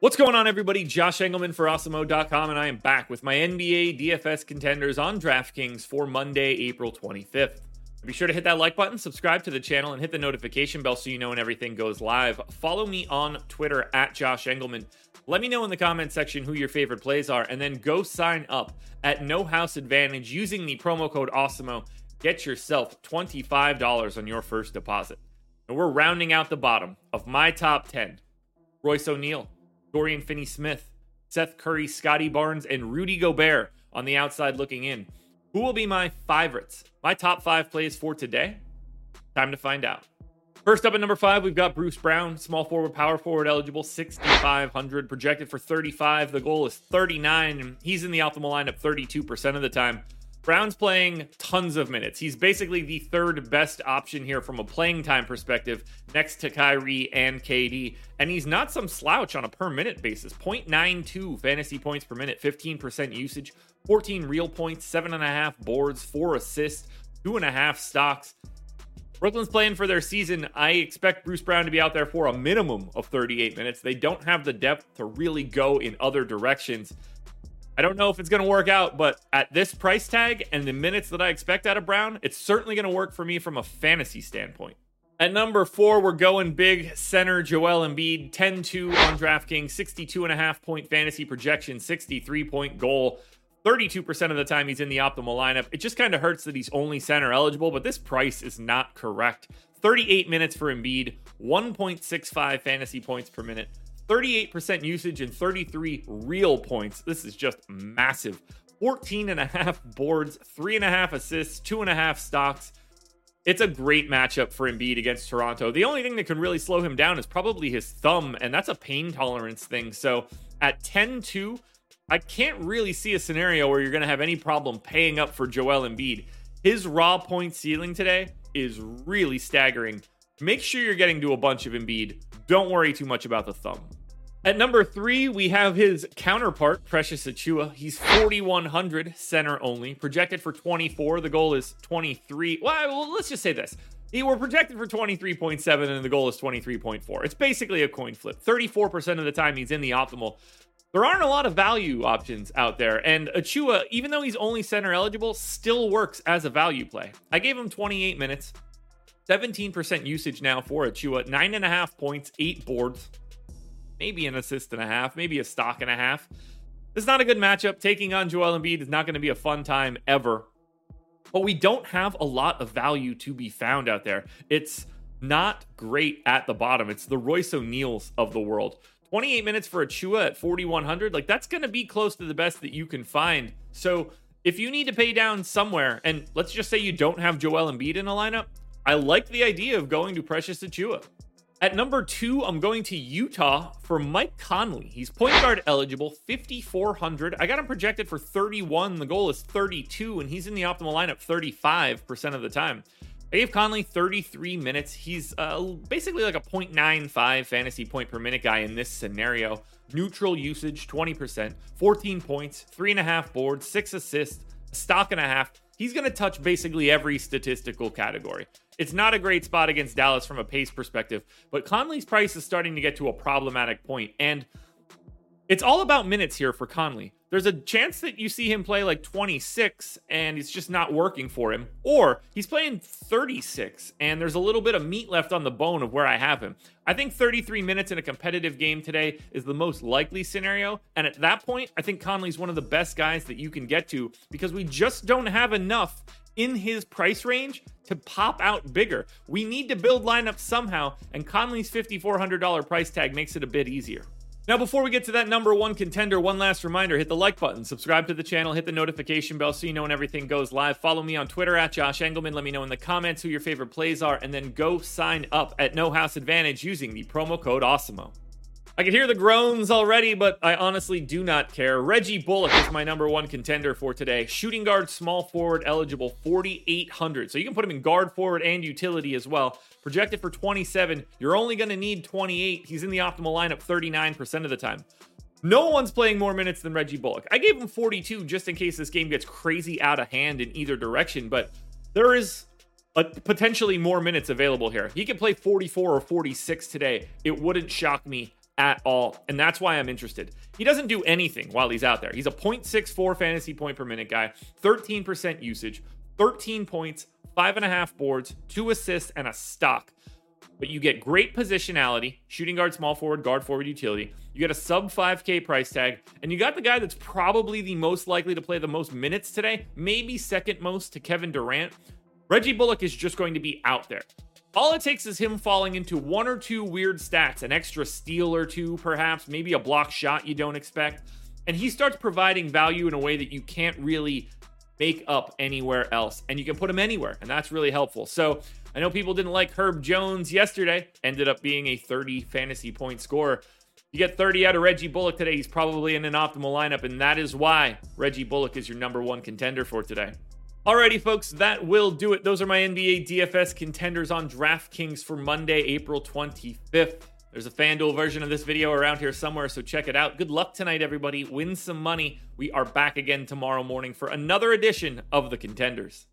What's going on, everybody? Josh Engleman for Awesemo.com, and I am back with my NBA DFS contenders on DraftKings for Monday, April 25th. Be sure to hit that like button, subscribe to the channel, and hit the notification bell so you know when everything goes live. Follow me on Twitter at Josh Engleman. Let me know in the comment section who your favorite plays are, and then go sign up at No House Advantage using the promo code Awesemo. Get yourself $25 on your first deposit. And we're rounding out the bottom of my top 10. Royce O'Neale, Dorian Finney Smith, Seth Curry, Scottie Barnes, and Rudy Gobert on the outside looking in. Who will be my favorites? My top five plays for today? Time to find out. First up at number five, we've got Bruce Brown, small forward, power forward eligible, 6,500, projected for 35. The goal is 39, and he's in the optimal lineup 32% of the time. Brown's playing tons of minutes. He's basically the third best option here from a playing time perspective, next to Kyrie and KD. And he's not some slouch on a per minute basis. 0.92 fantasy points per minute, 15% usage, 14 real points, 7.5 boards, 4 assists, 2.5 stocks. Brooklyn's playing for their season. I expect Bruce Brown to be out there for a minimum of 38 minutes. They don't have the depth to really go in other directions. I don't know if it's going to work out, but at this price tag and the minutes that I expect out of Brown, it's certainly going to work for me from a fantasy standpoint. At number four, we're going big center Joel Embiid, 10 2 on DraftKings, 62.5 point fantasy projection, 63 point goal. 32% of the time he's in the optimal lineup. It just kind of hurts that he's only center eligible, but this price is not correct. 38 minutes for Embiid, 1.65 fantasy points per minute, 38% usage and 33 real points. This is just massive. 14 and a half boards, three and a half assists, two and a half stocks. It's a great matchup for Embiid against Toronto. The only thing that can really slow him down is probably his thumb, and that's a pain tolerance thing. So at 10 2, I can't really see a scenario where you're going to have any problem paying up for Joel Embiid. His raw point ceiling today is really staggering. Make sure you're getting to a bunch of Embiid. Don't worry too much about the thumb. At number three, we have his counterpart, Precious Achiuwa. He's 4,100 center only, projected for 24. The goal is 23. Well, let's just say this. He were projected for 23.7 and the goal is 23.4. It's basically a coin flip. 34% of the time he's in the optimal. There aren't a lot of value options out there, and Achiuwa, even though he's only center eligible, still works as a value play. I gave him 28 minutes, 17% usage now for Achiuwa, nine and a half points, eight boards, maybe an assist and a half, maybe a stock and a half. This is not a good matchup. Taking on Joel Embiid is not going to be a fun time ever. But we don't have a lot of value to be found out there. It's not great at the bottom. It's the Royce O'Neales of the world. 28 minutes for Achiuwa at 4,100. Like, that's going to be close to the best that you can find. So, if you need to pay down somewhere, and let's just say you don't have Joel Embiid in a lineup, I like the idea of going to Precious Achiuwa. At number two, I'm going to Utah for Mike Conley. He's point guard eligible, 5,400. I got him projected for 31. The goal is 32, and he's in the optimal lineup 35% of the time. I gave Conley 33 minutes. He's uh, basically like a 0.95 fantasy point per minute guy in this scenario. Neutral usage, 20%, 14 points, three and a half boards, six assists, stock and a half. He's going to touch basically every statistical category. It's not a great spot against Dallas from a pace perspective, but Conley's price is starting to get to a problematic point, and it's all about minutes here for Conley. There's a chance that you see him play like 26 and it's just not working for him, or he's playing 36 and there's a little bit of meat left on the bone of where I have him. I think 33 minutes in a competitive game today is the most likely scenario, and at that point, I think Conley's one of the best guys that you can get to because we just don't have enough in his price range to pop out bigger. We need to build lineups somehow, and Conley's $5,400 price tag makes it a bit easier. Now, before we get to that number one contender, one last reminder hit the like button, subscribe to the channel, hit the notification bell so you know when everything goes live. Follow me on Twitter at Josh Engleman. Let me know in the comments who your favorite plays are, and then go sign up at No House Advantage using the promo code AWESEMO. I can hear the groans already, but I honestly do not care. Reggie Bullock is my number one contender for today. Shooting guard, small forward, eligible, 4,800. So you can put him in guard, forward, and utility as well. Projected for 27. You're only going to need 28. He's in the optimal lineup 39% of the time. No one's playing more minutes than Reggie Bullock. I gave him 42 just in case this game gets crazy out of hand in either direction, but there is potentially more minutes available here. He could play 44 or 46 today. It wouldn't shock me at all. And that's why I'm interested. He doesn't do anything while he's out there. He's a 0.64 fantasy point per minute guy, 13% usage, 13 points, five and a half boards, two assists, and a stock. But you get great positionality, shooting guard, small forward, guard forward utility. You get a sub 5K price tag, and you got the guy that's probably the most likely to play the most minutes today, maybe second most to Kevin Durant. Reggie Bullock is just going to be out there. All it takes is him falling into one or two weird stats, an extra steal or two, perhaps, maybe a block shot you don't expect. And he starts providing value in a way that you can't really make up anywhere else. And you can put him anywhere, and that's really helpful. So I know people didn't like Herb Jones yesterday, ended up being a 30 fantasy point scorer. You get 30 out of Reggie Bullock today, he's probably in an optimal lineup, and that is why Reggie Bullock is your number one contender for today. Alrighty, folks, that will do it. Those are my NBA DFS contenders on DraftKings for Monday, April 25th. There's a FanDuel version of this video around here somewhere, so check it out. Good luck tonight, everybody. Win some money. We are back again tomorrow morning for another edition of the Contenders.